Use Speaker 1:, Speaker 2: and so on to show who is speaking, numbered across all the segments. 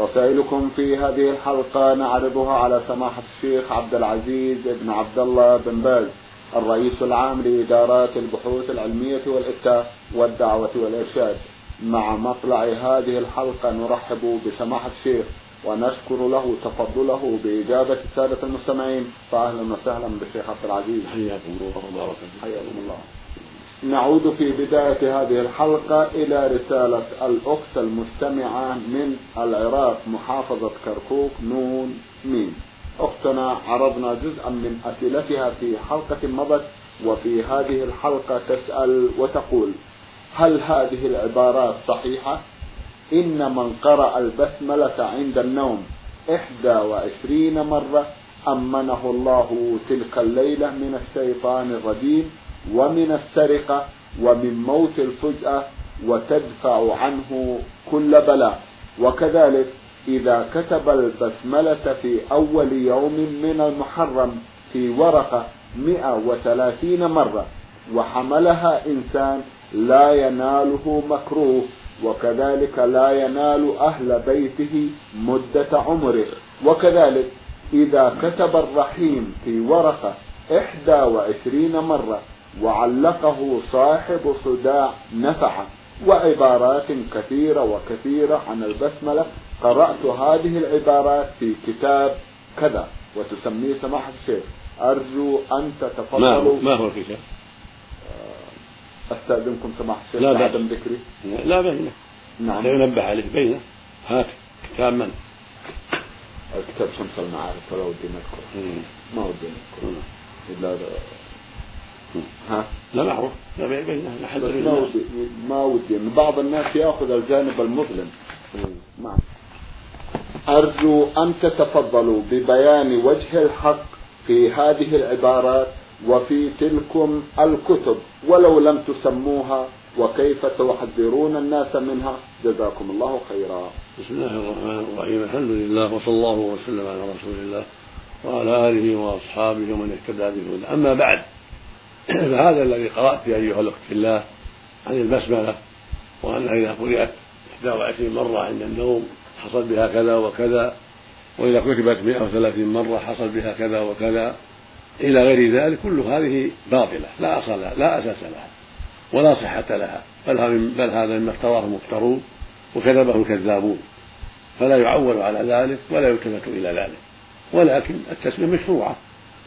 Speaker 1: رسائلكم في هذه الحلقة نعرضها على سماحة الشيخ عبد العزيز بن عبد الله بن باز الرئيس العام لإدارات البحوث العلمية والإفتاء والدعوة والإرشاد. مع مطلع هذه الحلقة نرحب بسماحة الشيخ ونشكر له تفضله بإجابة السادة المستمعين. فأهلا وسهلا بالشيخ عبد العزيز.
Speaker 2: حياكم الله وبارك
Speaker 1: حياكم الله. نعود في بداية هذه الحلقة إلى رسالة الأخت المستمعة من العراق محافظة كركوك نون ميم أختنا عرضنا جزءا من أسئلتها في حلقة مضت وفي هذه الحلقة تسأل وتقول هل هذه العبارات صحيحة؟ إن من قرأ البسملة عند النوم إحدى وعشرين مرة أمنه الله تلك الليلة من الشيطان الرجيم. ومن السرقة ومن موت الفجأة وتدفع عنه كل بلاء. وكذلك إذا كتب البسملة في أول يوم من المحرم في ورقة 130 مرة وحملها إنسان لا يناله مكروه وكذلك لا ينال أهل بيته مدة عمره. وكذلك إذا كتب الرحيم في ورقة إحدى وعشرين مرة وعلقه صاحب صداع نفعه وعبارات كثيرة وكثيرة عن البسملة. قرأت هذه العبارات في كتاب كذا وتسميه سماحة الشيخ. أرجو أن تتفضلوا.
Speaker 2: ما هو, ما هو الكتاب؟
Speaker 1: أستأذنكم سماحة الشيخ
Speaker 2: لا
Speaker 1: بعدم ذكري؟
Speaker 2: لا بينه
Speaker 1: نعم.
Speaker 2: سينبه عليه بينه هات. كتاب من؟
Speaker 1: كتاب شمس المعارف ولا ودي نذكر ما ودي نذكر إلا
Speaker 2: ها؟ لا معروف لا
Speaker 1: ما ودي ما ودي. إن بعض الناس ياخذ الجانب المظلم. نعم. أرجو أن تتفضلوا ببيان وجه الحق في هذه العبارات وفي تلكم الكتب ولو لم تسموها وكيف تحذرون الناس منها؟ جزاكم الله خيرا.
Speaker 2: بسم الله الرحمن الرحيم. الحمد لله وصلى الله وسلم على رسول الله وعلى آله وأصحابه ومن اهتدى به. أما بعد فهذا الذي قرأت يا أيها الأخت في الله عن البسملة وأنها إذا قرأت 21 مرة عند النوم حصل بها كذا وكذا وإذا كتبت 130 مرة حصل بها كذا وكذا إلى غير ذلك كل هذه باطلة لا أصل لا أساس لها ولا صحة لها بل, بل هذا مما افتراه المفترون وكذبه الكذابون فلا يعول على ذلك ولا يلتفت إلى ذلك ولكن التسمية مشروعة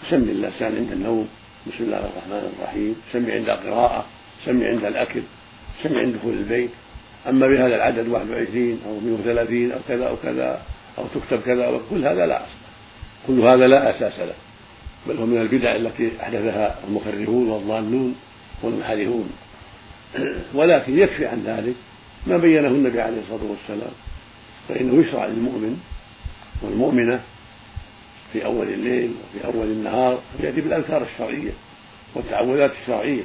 Speaker 2: يسمي الإنسان عند النوم بسم الله الرحمن الرحيم. سمي عند القراءة سمي عند الأكل سمي عند دخول البيت. أما بهذا العدد 21 أو 130 أو كذا أو كذا أو تكتب كذا وكل هذا لا أصل. كل هذا لا أساس له. بل هو من البدع التي أحدثها المخرفون والضالون والمنحرفون. ولكن يكفي عن ذلك ما بينه النبي عليه الصلاة والسلام. فإنه يشرع للمؤمن والمؤمنة في أول الليل وفي أول النهار يأتي بالأذكار الشرعية والتعوذات الشرعية.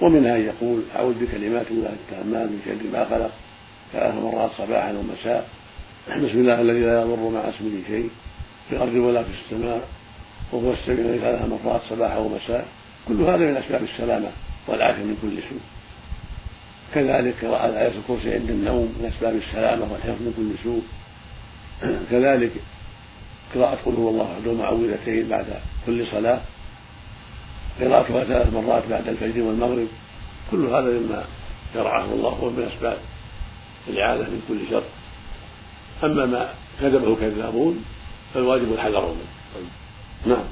Speaker 2: ومنها أن يقول أعوذ بكلمات الله التامات من شر ما خلق ثلاث مرات صباحا ومساء. بسم الله الذي لا يضر مع اسمه شيء في الأرض ولا في السماء وهو السميع ثلاث مرات صباحا ومساء. كل هذا من أسباب السلامة والعافية من كل سوء. كذلك قراءة آية الكرسي عند النوم من أسباب السلامة والحفظ من كل سوء. كذلك قراءة قل هو الله أحد ومعوذتين بعد كل صلاة. قراءتها ثلاث مرات بعد الفجر والمغرب. كل هذا مما شرعه الله ومن أسباب الإعاذة من كل شر. أما ما كذبه الكذابون فالواجب الحذر منه.
Speaker 1: نعم.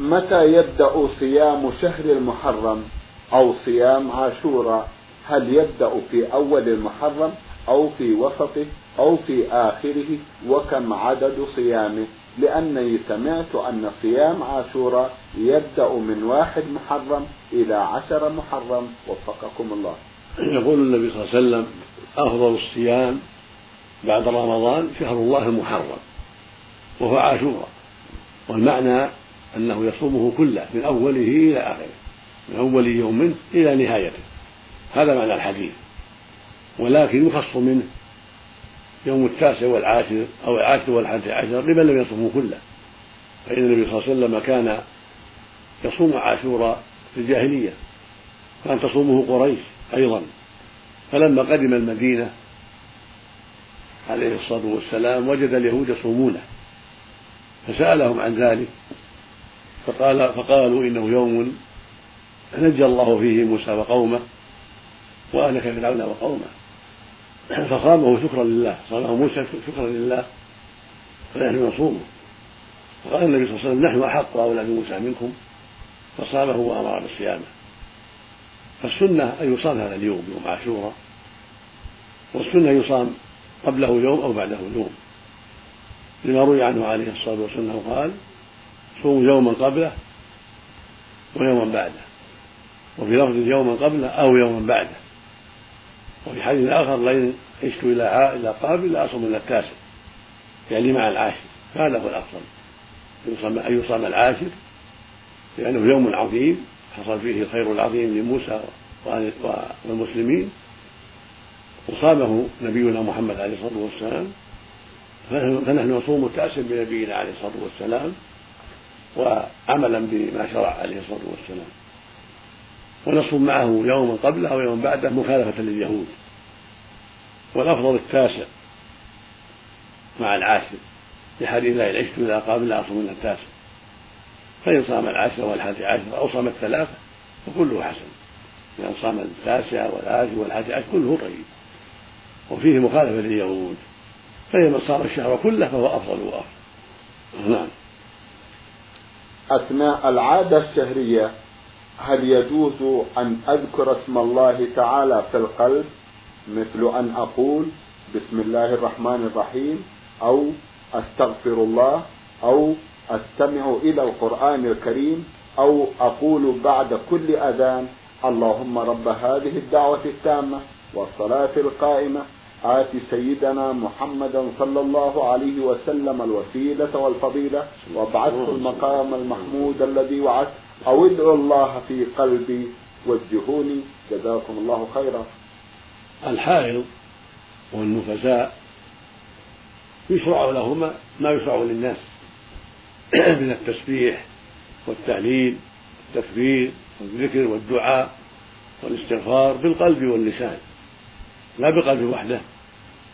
Speaker 1: متى يبدأ صيام شهر المحرم أو صيام عاشوراء؟ هل يبدأ في أول المحرم أو في وسطه؟ أو في آخره وكم عدد صيامه لأنني سمعت أن صيام عاشوراء يبدأ من واحد محرم إلى عشر محرم. وفقكم الله.
Speaker 2: يقول النبي صلى الله عليه وسلم أفضل الصيام بعد رمضان شهر الله المحرم وهو عاشوراء. والمعنى أنه يصومه كله من أوله إلى آخره من أول يوم منه إلى نهايته. هذا معنى الحديث. ولكن يخص منه يوم التاسع والعاشر أو العاشر والحادي عشر لمن لم يصومه كله. فإن النبي صلى الله عليه وسلم كان يصوم عاشوراء في الجاهلية كان تصومه قريش أيضا. فلما قدم المدينة عليه الصلاة والسلام وجد اليهود يصومونه. فسألهم عن ذلك فقال فقالوا إنه يوم نجى الله فيه موسى وقومه وأهلك فرعون وقومه. فصامه شكرا لله. صامه موسى شكرا لله. فنحن نصومه فقال النبي صلى الله عليه وسلم نحن أحق أولى بموسى منكم. فصامه وأمر بصيامه فالسنة أن يصام هذا اليوم يوم عاشوراء. والسنة يصام قبله يوم أو بعده يوم. لما روي عنه عليه الصلاة والسلام قال صوموا يوما قبله ويوما بعده. وفي لفظ يوما قبله أو يوما بعده. وفي حديث آخر لئن عشت إلى إلى قابل لأصوم إلى التاسع. يعني مع العاشر؟ هذا هو الأفضل. أن يصام العاشر لأنه يوم عظيم حصل فيه الخير العظيم لموسى والمسلمين. وصامه نبينا محمد عليه الصلاة والسلام. فنحن نصوم التاسع بنبينا عليه الصلاة والسلام وعملا بما شرع عليه الصلاة والسلام. ونصوم معه يوما قبله أو يوما بعده مخالفة لليهود. والأفضل التاسع مع العاشر لحديث لا عشت إذا قابل لا أصوم إلا التاسع. فإن صام العاشر والحادي عشر أو صام الثلاثة فكله حسن. لأن صام التاسع والعاشر والحادي عشر كله طيب. وفيه مخالفة لليهود. فإذا صام الشهر كله فهو أفضل وأفضل. نعم.
Speaker 1: أثناء العادة الشهرية هل يجوز أن أذكر اسم الله تعالى في القلب؟ مثل أن أقول بسم الله الرحمن الرحيم أو أستغفر الله أو أستمع إلى القرآن الكريم أو أقول بعد كل أذان اللهم رب هذه الدعوة التامة والصلاة القائمة آت سيدنا محمدا صلى الله عليه وسلم الوسيلة والفضيلة وابعثه المقام المحمود الذي وعدت أو ادعو الله في قلبي وجهوني جزاكم الله خيرا.
Speaker 2: الحائض والنفساء يشرع لهما ما يشرع للناس من التسبيح والتهليل والتكبير والذكر والدعاء والاستغفار بالقلب واللسان. لا بالقلب وحده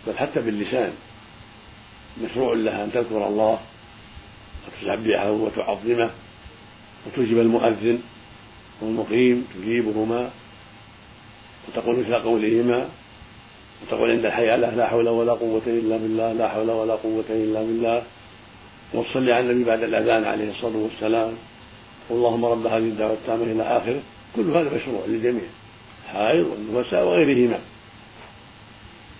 Speaker 2: بل حتى باللسان. مشروع لها أن تذكر الله وتسبحه وتعظمه. وتجيب المؤذن والمقيم تجيبهما وتقول مثل قولهما وتقول عند الحي له لا حول ولا قوة إلا بالله لا حول ولا قوة إلا بالله. وتصلي على النبي بعد الأذان عليه الصلاة والسلام. اللهم رب هذه الدعوة التامة إلى آخره. كل هذا مشروع للجميع. الحائض والنفساء وغيرهما.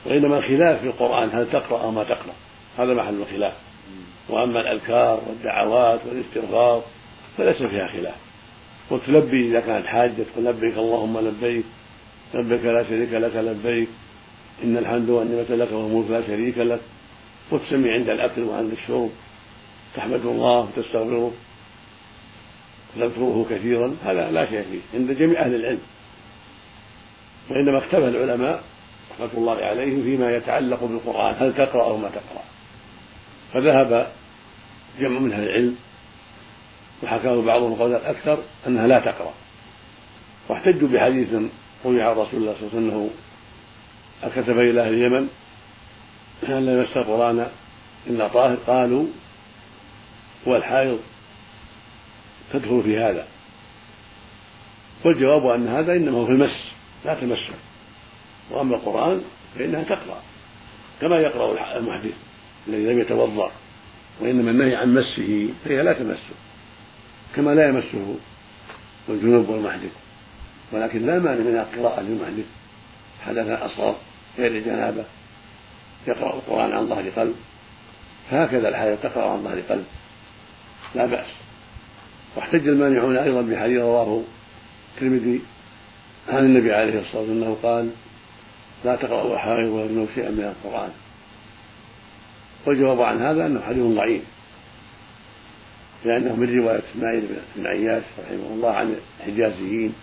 Speaker 2: وإنما الخلاف في القرآن هل تقرأ أو ما تقرأ؟ هذا محل الخلاف. وأما الأذكار والدعوات والاستغفار فليس فيها خلاف. وتلبي إذا كانت حاجة تقول لبيك اللهم لبيك لبيك لا شريك لك لبيك. إن الحمد والنعمة لك والملك لا شريك لك. وتسمي عند الأكل وعند الشرب. تحمد الله وتستغفره. وتذكره كثيرا. هذا لا شيء فيه. عند جميع أهل العلم. وإنما اختلف العلماء رحمة الله عليهم فيما يتعلق بالقرآن. هل تقرأ أو ما تقرأ؟ فذهب جمع من أهل العلم وحكاه بعضهم قولا الأكثر أنها لا تقرأ. واحتجوا بحديث روي عن رسول الله صلى الله عليه وسلم أنه الكتب إلى أهل اليمن أن لا يمس القرآن إلا طاهر. قالوا والحائض تدخل في هذا. والجواب أن هذا إنما هو في المس لا تمسه وأما القرآن فإنها تقرأ كما يقرأ المحدث الذي لم يتوضأ وإنما النهي عن مسه فهي لا تمسه كما لا يمسه الجنوب والمحدث. ولكن لا مانع من القراءة للمحدث. حدثا أصغر غير الجنابة. يقرأ القرآن عن ظهر قلب. فهكذا الحياة تقرأ عن ظهر قلب. لا بأس. واحتج المانعون أيضا بحديث رواه الترمذي عن النبي عليه الصلاة والسلام أنه قال لا تقرأوا الحائض ولا شيئا من القرآن. والجواب عن هذا أنه حديث ضعيف. لأنه من رواية إسماعيل بن عياش رحمه الله عن الحجازيين.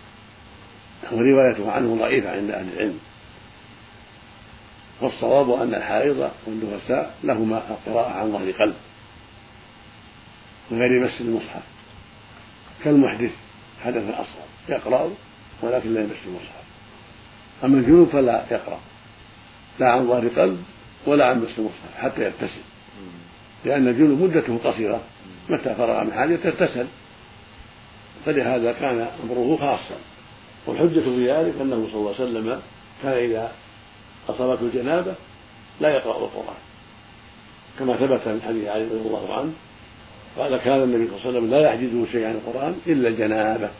Speaker 2: وروايته عنه ضعيفة عند أهل العلم. والصواب أن الحائض والنفساء لهما القراءة عن ظهر قلب. من غير مس المصحف. كالمحدث حدثا أصغر يقرأ ولكن لا يمس المصحف. أما الجنوب فلا يقرأ. لا عن ظهر قلب ولا عن مس المصحف حتى يغتسل لأن الجنوب مدته قصيرة. متى فرغ من حاجته اغتسل فلهذا كان أمره خاصا. والحجة في ذلك أنه صلى الله عليه وسلم كان إذا أصابته الجنابة لا يقرأ القرآن. كما ثبت من حديث علي رضي الله عنه قال كان النبي صلى الله عليه وسلم لا يحجزه شيء عن القرآن إلا الجنابة.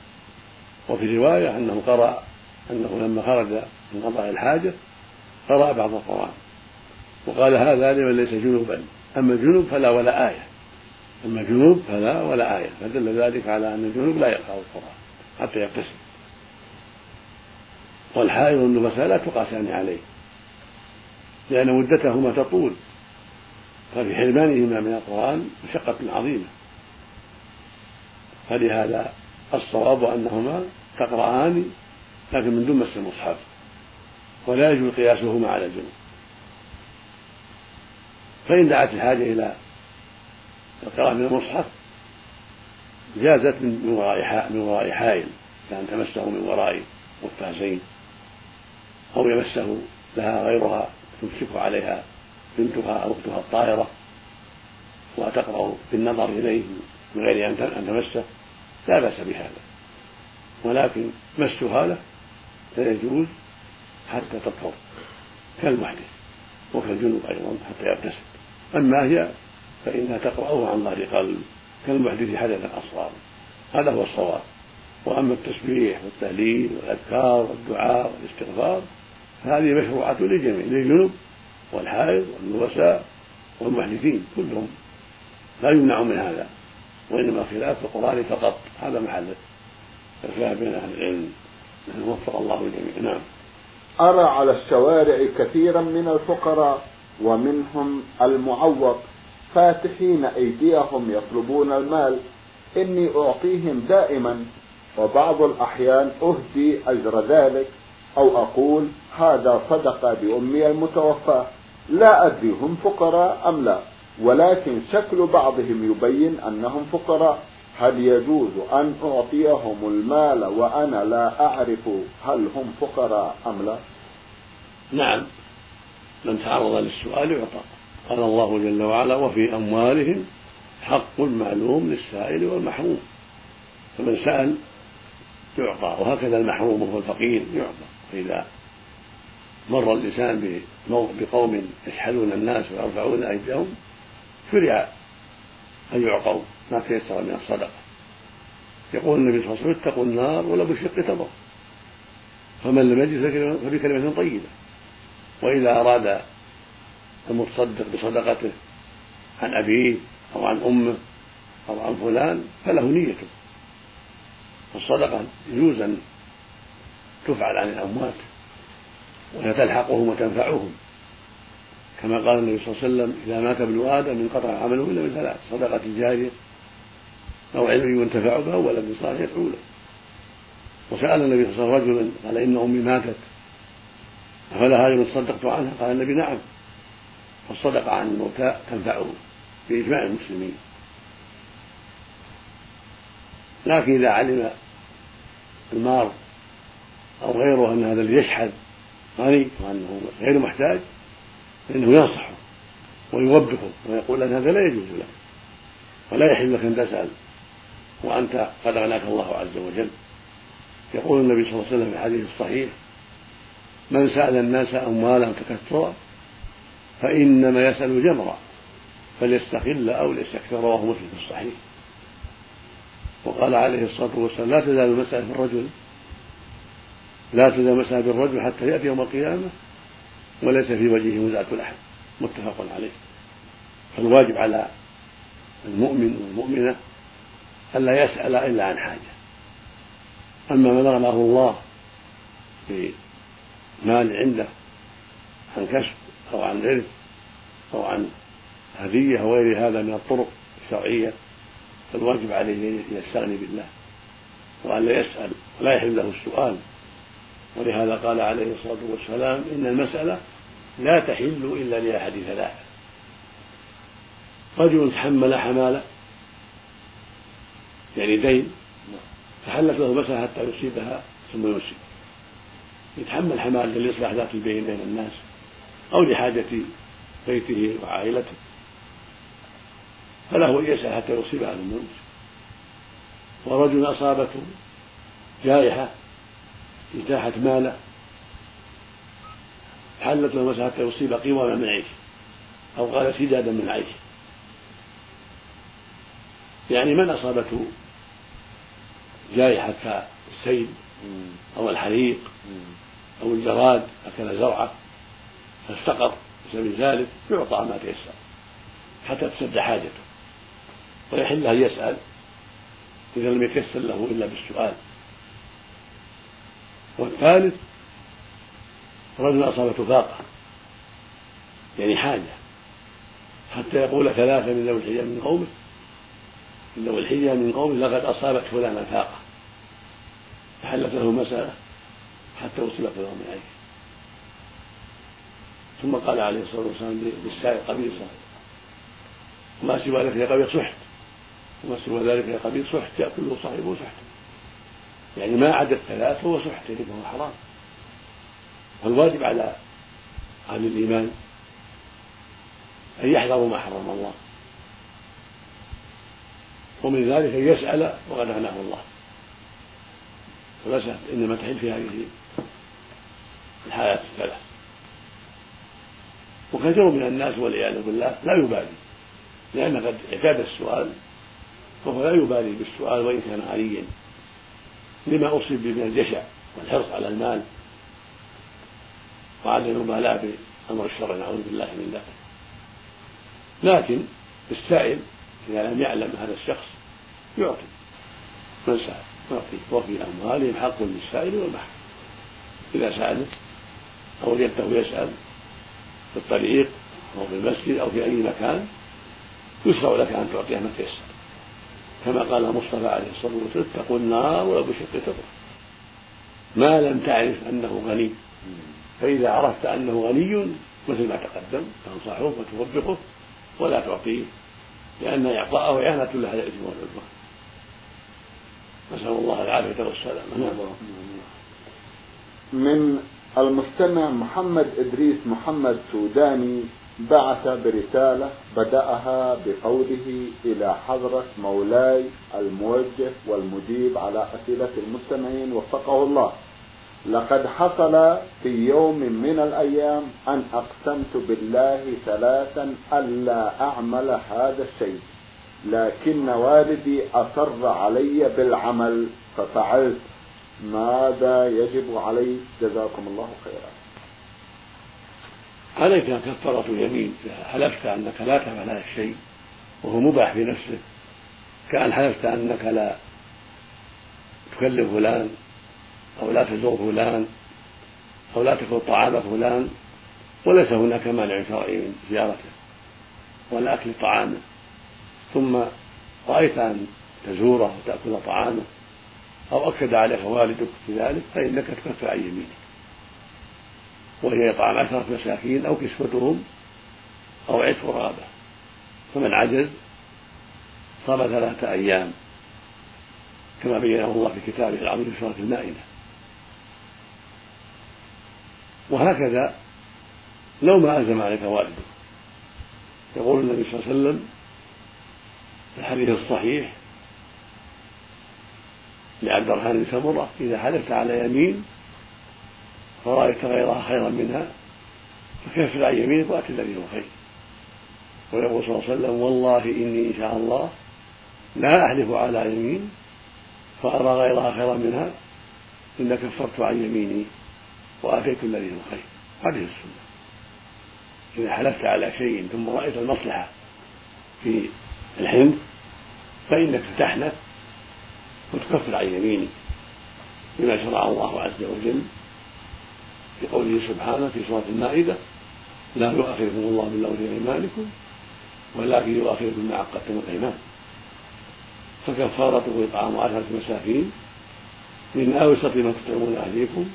Speaker 2: وفي رواية أنه قرأ أنه لما خرج من قضاء الحاجة قرأ بعض القرآن. وقال هذا لمن ليس جنوبا. أما الجنوب فلا ولا آية. أما الجنوب فلا ولا آية فدل ذلك على أن الجنوب لا يقرأ القرآن حتى يغتسل والحائض والنفساء لا تقاسان عليه لأن مدتهما تطول ففي حرمانهما من القرآن مشقة عظيمة. فلهذا الصواب أنهما تقرآن لكن من دون مس المصحف ولا يجوز قياسهما على الجنوب. فإن دعت الحاجة إلى القراءة من المصحف جازت من وراء من وراء حائل كأن تمسه من وراء قفازين أو يمسه لها غيرها تمسك عليها بنتها أو أختها الطاهرة وتقرأ بالنظر إليه من غير أن تمسه لا بأس بهذا. ولكن مسها له لا يجوز حتى تطهر كالمحدث وكالجنوب أيضا حتى يغتسل أما هي فإنها تقرأه عن ظهر قلب كالمحدث حدثا أصغر هذا هو الصواب. وأما التسبيح والتهليل والأذكار والدعاء والاستغفار هذه مشروعة للجميع للجنوب والحائض والنوساء والمحدثين كلهم. لا يمنع من هذا وإنما خلاف القرآن فقط. هذا محل الخلاف بين أهل العلم. وفق الله الجميع. نعم.
Speaker 1: أرى على الشوارع كثيرا من الفقراء ومنهم المعوق. فاتحين أيديهم يطلبون المال. إني أعطيهم دائما وبعض الأحيان أهدي أجر ذلك أو أقول هذا صدقة بأمي المتوفاة. لا أدري هم فقراء أم لا ولكن شكل بعضهم يبين أنهم فقراء. هل يجوز أن أعطيهم المال وأنا لا أعرف هل هم فقراء أم لا؟
Speaker 2: نعم. من تعرض للسؤال يعطى. قال الله جل وعلا وفي أموالهم حق معلوم للسائل والمحروم. فمن سأل يعطى وهكذا المحروم وهو الفقير يعطى. فإذا مر الإنسان بقوم يشحذون الناس ويرفعون أيديهم شرع أن يعطوا ما تيسر من الصدقة. يقول النبي صلى الله عليه وسلم اتقوا النار ولو بشق تمر فمن لم يجد فبكلمة طيبة. وإذا أراد المتصدق بصدقته عن أبيه أو عن أمه أو عن فلان فله نيته. فالصدقة يجوز أن تفعل عن الأموات وهي تلحقهم وتنفعهم. كما قال النبي صلى الله عليه وسلم إذا مات ابن آدم انقطع عمله إلا من ثلاث صدقة جارية أو علم ينتفع به أو ولد صالح يدعو له. وسأل النبي صلى الله عليه وسلم رجلا قال إن أمي ماتت أفلا هذه من صدقت عنها؟ قال النبي نعم. فالصدقة عن الموتى تنفعهم بإجماع المسلمين. لكن إذا علم المار أو غيره أن هذا الذي يشحذ غني وأنه غير محتاج فإنه ينصحه ويوبخه ويقول أن هذا لا يجوز لك ولا يحل لك أن تسأل وأنت قد أغناك الله عز وجل. يقول النبي صلى الله عليه وسلم في الحديث الصحيح من سأل الناس أموالا تكثرا فإنما يسأل جمرا فليستقل أو ليستكثر رواه مسلم في الصحيح. وقال عليه الصلاة والسلام لا تزال المسألة في الرجل لا تزال مسألة بالرجل حتى يأتي يوم القيامة وليس في وجهه مزعة لحم متفق عليه. فالواجب على المؤمن والمؤمنة ألا يسأل إلا عن حاجة. أما من أغناه الله بمال عنده عن كسب أو عن إرث أو عن هدية أو غير هذا من الطرق الشرعية فالواجب عليه أن يستغني بالله وأن لا يسأل ولا يحل له السؤال. ولهذا قال عليه الصلاة والسلام إن المسألة لا تحل إلا لأحد ثلاثة. رجل تحمل حمالة يعني دين فحلت له مسألة حتى يصيبها ثم يمسك. يتحمل حمالة لإصلاح ذات البين بين الناس. أو لحاجة بيته وعائلته. فله أن يسأل حتى يصيبها ثم يمسك ورجل أصابته جائحة اجتاحت ماله حلت له حتى يصيب قواما من عيشه أو قال سدادا من عيشه يعني من أصابته جائحة كالسيل أو الحريق أو الجراد أكل زرعة. فافتقر بسبب ذلك يعطى ما تيسر حتى تسد حاجته. ويحل أن يسأل إذا لم يتيسر له إلا بالسؤال. والثالث رجل أصابته فاقة يعني حاجة حتى يقول ثلاثة من ذوي الحجة من قومه من ذوي الحجة من قومه لقد أصابت فلانا فاقة. فحلت له مسألة حتى وصل فلان من عيشه ثم قال عليه الصلاة والسلام للسائق قبيصة وما سوى ذلك يا قبيص سحت. وما سوى ذلك يا قبيص سحت. يأكله صاحبه سحت. يعني ما عدا الثلاث هو سحت يعني فهو حرام. والواجب على أهل الإيمان أن يحذروا ما حرم الله. ومن ذلك أن يسأل وقد أغناه الله. فالمسألة إنما تحل في هذه الحالات الثلاث. وكثير من الناس والعياذ بالله لا يبالي لأن قد اعتاد السؤال وهو لا يبالي بالسؤال وإن كان عليا. لما أصيب به من الجشع والحرص على المال وعدم المبالاة بأمر الشرع نعوذ بالله من ذلك. لكن السائل إذا لم يعلم هذا الشخص يعطي من سأل يعطي. وفي أموالهم حق للسائل والمحروم إذا سأله أو وجدته يسأل في الطريق أو في المسجد أو في أي مكان يشرع لك أن تعطيه ما تيسر. كما قال المصطفى عليه الصلاة والسلام اتقوا النار ولو بشق تمر ما لم تعرف أنه غني. فإذا عرفت أنه غني مثل ما تقدم تنصحه وتوبخه ولا تعطيه لأن إعطاءه إعانة له على الإثم والعدوان. نسأل الله العافية والسلامة.
Speaker 1: من المستمع محمد إدريس محمد سوداني بعث برسالة بدأها بقوله إلى حضرة مولاي الموجه والمجيب على أسئلة المستمعين وفقه الله. لقد حصل في يوم من الأيام أن أقسمت بالله ثلاثا ألا أعمل هذا الشيء لكن والدي أصر علي بالعمل ففعلت. ماذا يجب علي جزاكم الله خيرا؟
Speaker 2: عليك كفارة اليمين إذا حلفت أنك لا تفعل هذا الشيء وهو مباح في نفسه كأن حلفت أنك لا تكلم فلان أو لا تزور فلان أو لا تكل طعام فلان وليس هناك مانع شرعي من زيارته ولا أكل طعامه. ثم رأيت أن تزوره وتأكل طعامه. أو أكد عليك والدك في ذلك فإنك تكفر عن يمينك. وهي إطعام عشرة مساكين أو كسوتهم أو عتق رغبة فمن عجز صام ثلاثة أيام كما بينه الله في كتابه العظيم في سورة المائدة. وهكذا لو ما ألزم عليك والدك يقول النبي صلى الله عليه وسلم في الحديث الصحيح بن سمرة إذا حلفت على يمين فرأيت غيرها خيرا منها فكفر عن يمينك وأت الذي هو خير ويقول صلى الله عليه وسلم والله إني إن شاء الله لا أحلف على يمين فأرى غيرها خيرا منها إن كفرت عن يميني وآتيت الذي هو خير. هذه السنة. إذا حلفت على شيء ثم رأيت المصلحة في الحنث فإنك تحلف وتكفر عن يمينك بما شرع الله عز وجل في قوله سبحانه في سورة المائدة لا يؤاخذكم الله باللغو في أيمانكم ولكن يؤاخذكم ما عقدتم الأيمان. فكفارته إطعام عشرة مساكين من أوسط ما تطعمون أهليكم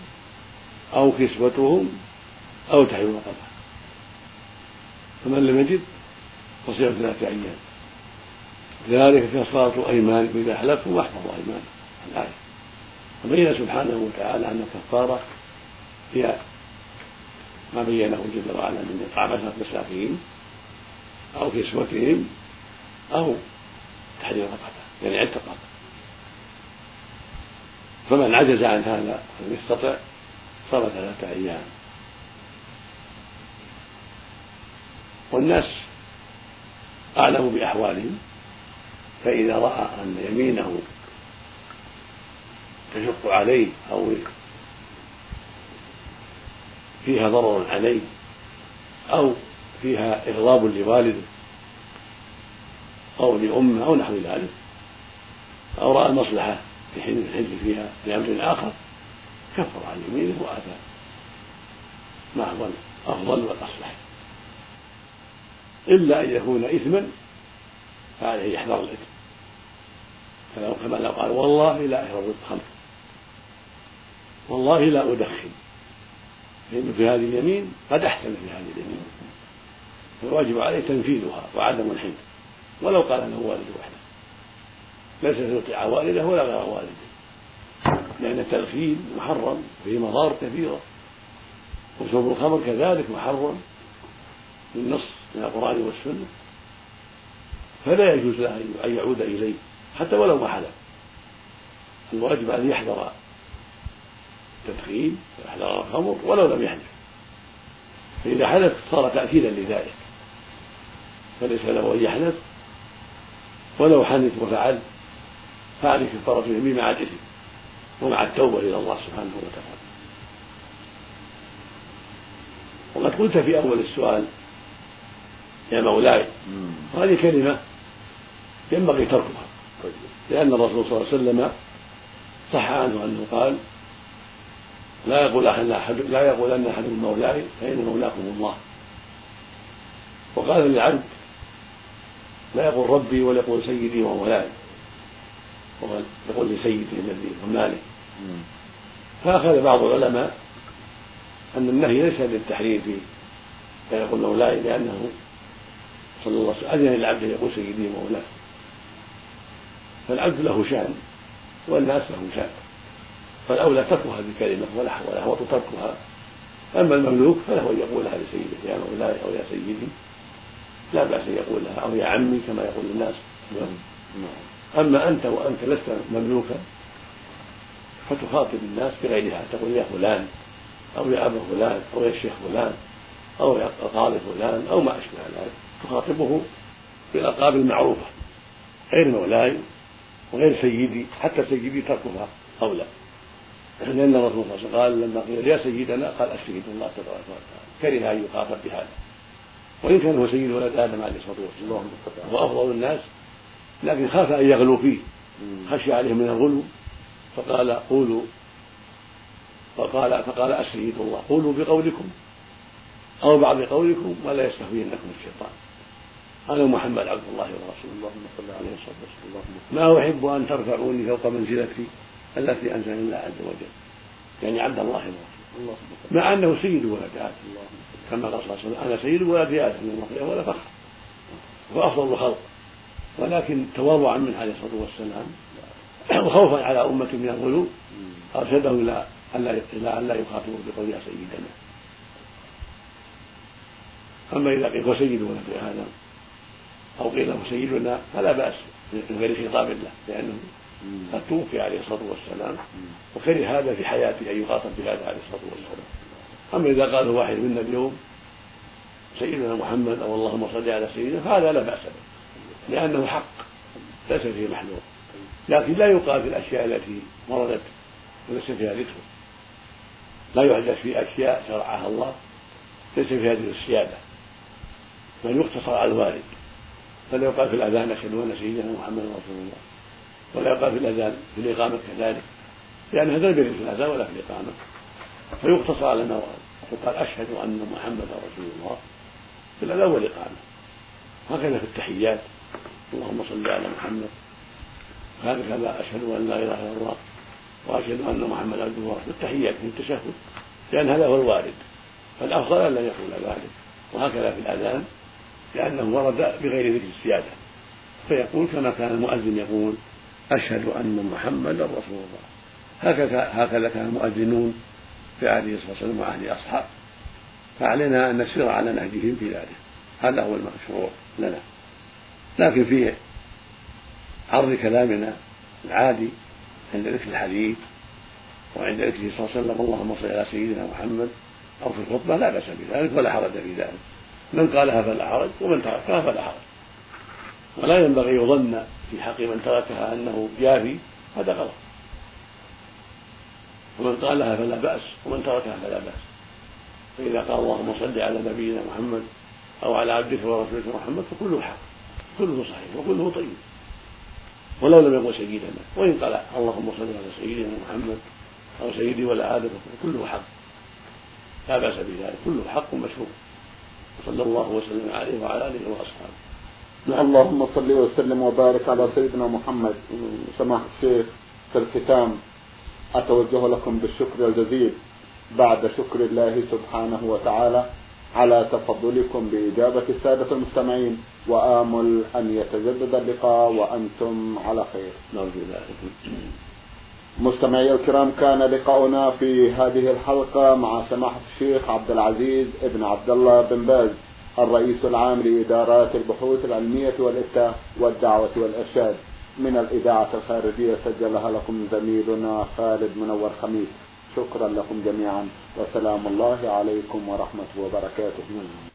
Speaker 2: أو كسوتهم أو تحرير رقبة فمن لم يجد فصيام ثلاثة أيام. ذلك كفارة أيمانكم إذا حلفتم واحفظوا أيمانكم الآية. فبين سبحانه وتعالى أن الكفارة هي ما بينه جل وعلا من إطعام عشرة مساكين أو كسوتهم أو تحرير رقبة يعني عتق فمن عجز عن هذا فلم يستطع صار ثلاثة أيام. والناس أعلم بأحوالهم. فإذا رأى أن يمينه تشق عليه أو فيها ضرر عليه أو فيها إغضاب لوالده أو لأمه أو نحو ذلك أو رأى المصلحة في حين الحج فيها بأمر آخر كفر عن يمينه وأتى. ما هو الأفضل والأصلح. إلا أن يكون إثما فعليه يحذر الإثم. كما لو قال والله لا أشرب الخمر. والله لا أدخن. فإنه في هذه اليمين قد أحسن في هذه اليمين. فالواجب عليه تنفيذها وعدم الحنث. ولو قال أنه والد وحده. ليس يطيع والده ولا غير والده. لأن التدخين محرم فيه مضار كثيرة. وشرب الخمر كذلك محرم. بالنص من القرآن والسنة. فلا يجوز له أن يعود إليه. حتى ولو ما حلف. الواجب ان يحذر التدخين ويحذر الخمر ولو لم يحلف فإذا حلف صار تأكيدا لذلك. فليس له أن يحلف ولو حنث وفعل فعليه كفارة اليمين مع الإثم ومع التوبة إلى الله سبحانه وتعالى. وقد قلت في أول السؤال يا مولاي هذه كلمة ينبغي تركها. لأن الرسول صلى الله عليه وسلم صح عنه أنه قال لا يقول أحد لا يقول أن أحد مولاي فإن مولاكم الله. وقال للعبد لا يقول ربي ولا يقول سيدي ومولاي يقول لسيده الذي ومالك فأخذ بعض العلماء أن النهي ليس للتحريم في لا يقول مولاي لأنه صلى الله عليه وسلم أذن للعبد أن يقول سيدي ومولاي. فالعبد له شأن والناس لهم شأن فالأولى تركها بكلمة والأحوط تركها. أما المملوك فله أن يقولها لسيده يا مولاي أو يا سيدي لا بأس أن يقولها أو يا عمي كما يقول الناس. أما أنت وأنت لست مملوكا فتخاطب الناس بغيرها تقول يا فلان أو يا أبا فلان أو يا الشيخ فلان أو يا القاضي فلان أو ما أشبه ذلك تخاطبه بالألقاب المعروفة غير مولاي وغير سيدي حتى سيدي تركها أولى لأن الرسول صلى الله عليه وسلم قال لما قيل يا سيدنا قال السيد الله تبارك وتعالى. كره أن يخاطب بهذا. وإن كان هو سيد ولد آدم عليه الصلاة والسلام هو أفضل الناس لكن خاف أن يغلو فيه. خشي عليهم من الغلو. فقال قولوا فقال فقال السيد الله. قولوا بقولكم أو بعض قولكم ولا يستهوينكم الشيطان. أنا محمد عبد الله ورسوله اللهم صل عليه الصلاة والسلام ما أحب أن ترفعوني فوق منزلتي التي أنزل الله عز وجل. يعني عبد الله ورسوله. مع أنه سيد ولد آدم. كما قال صلى الله عليه وسلم أنا سيد ولد الله ولا فخر. وأفضل الخلق. ولكن تواضعا منه عليه الصلاة والسلام وخوفا على أمة من الغلو أرشدهم إلى إلى أن لا يخاطبوا بقول يا سيدنا. أما إذا قيل هو سيد ولد آدم أو قيل هو سيدنا فلا بأس من غير خطاب له لأنه قد توفي عليه الصلاة والسلام. وكره هذا في حياته أن يخاطب بهذا عليه الصلاة والسلام. أما إذا قاله واحد منا اليوم سيدنا محمد أو اللهم صل على سيدنا فهذا لا بأس به لأنه حق ليس فيه محذور. لكن لا يقال في الأشياء التي وردت وليس فيها ذكر. لا يحدث في أشياء شرعها الله ليس فيها ذكر السيادة. بل يقتصر على الوارد. فلا يقال في الأذان أشهد أن سيدنا محمد رسول الله. ولا يقال في الأذان في الإقامة كذلك. لأن هذا لم في الأذان ولا في الإقامة. فيقتصر على ما ورد. يقال أشهد أن محمدا رسول الله. في الأذان والإقامة. هكذا في التحيات. اللهم صل على محمد. هكذا أشهد أن لا إله إلا الله. وأشهد أن محمدا عبده ورسوله. التحيات في التشهد. لأن هذا هو الوارد. فالأفضل أن لا يقول ذلك. وهكذا في الأذان. لأنه ورد بغير ذكر السيادة. فيقول كما كان المؤذن يقول أشهد أن محمدا رسول الله. هكذا هكذا كان المؤذنون في عهده صلى الله عليه وسلم وعهد أصحابه. فعلينا أن نسير على نهجهم في ذلك. هذا هو المشروع لنا. لكن في عرض كلامنا العادي عند ذكر الحديث وعند ذكره صلى الله عليه وسلم اللهم صل على سيدنا محمد أو في الخطبة لا بأس بذلك ولا حرج في ذلك. من قالها فلا حرج ومن تركها فلا حرج ولا ينبغي يظن في حق من تركها أنه جافي هذا غلط. ومن قالها فلا بأس ومن تركها فلا بأس. فإذا قال اللهم صل على نبينا محمد أو على عبدك ورسولك محمد فكله حق كله صحيح وكله طيب. ولو لم يقل سيدنا وإن قال اللهم صل على سيدنا محمد أو سيدي ولا آدم فكله حق. لا بأس بذلك كله حق مشروع. وصلى الله وسلم عليه وعلى آله وأصحابه.
Speaker 1: اللهم صل وسلم وبارك على سيدنا محمد سماحة الشيخ في الختام. أتوجه لكم بالشكر الجزيل بعد شكر الله سبحانه وتعالى على تفضلكم بإجابة السادة المستمعين وآمل أن يتجدد اللقاء وأنتم على خير.
Speaker 2: نرجو ذلك
Speaker 1: مستمعي الكرام كان لقاؤنا في هذه الحلقة مع سماحة الشيخ عبد العزيز ابن عبد الله بن باز الرئيس العام لإدارات البحوث العلمية والإفتاء والدعوة والإرشاد. من الإذاعة الخارجية سجلها لكم زميلنا خالد منور خميس. شكرا لكم جميعا وسلام الله عليكم ورحمة وبركاته.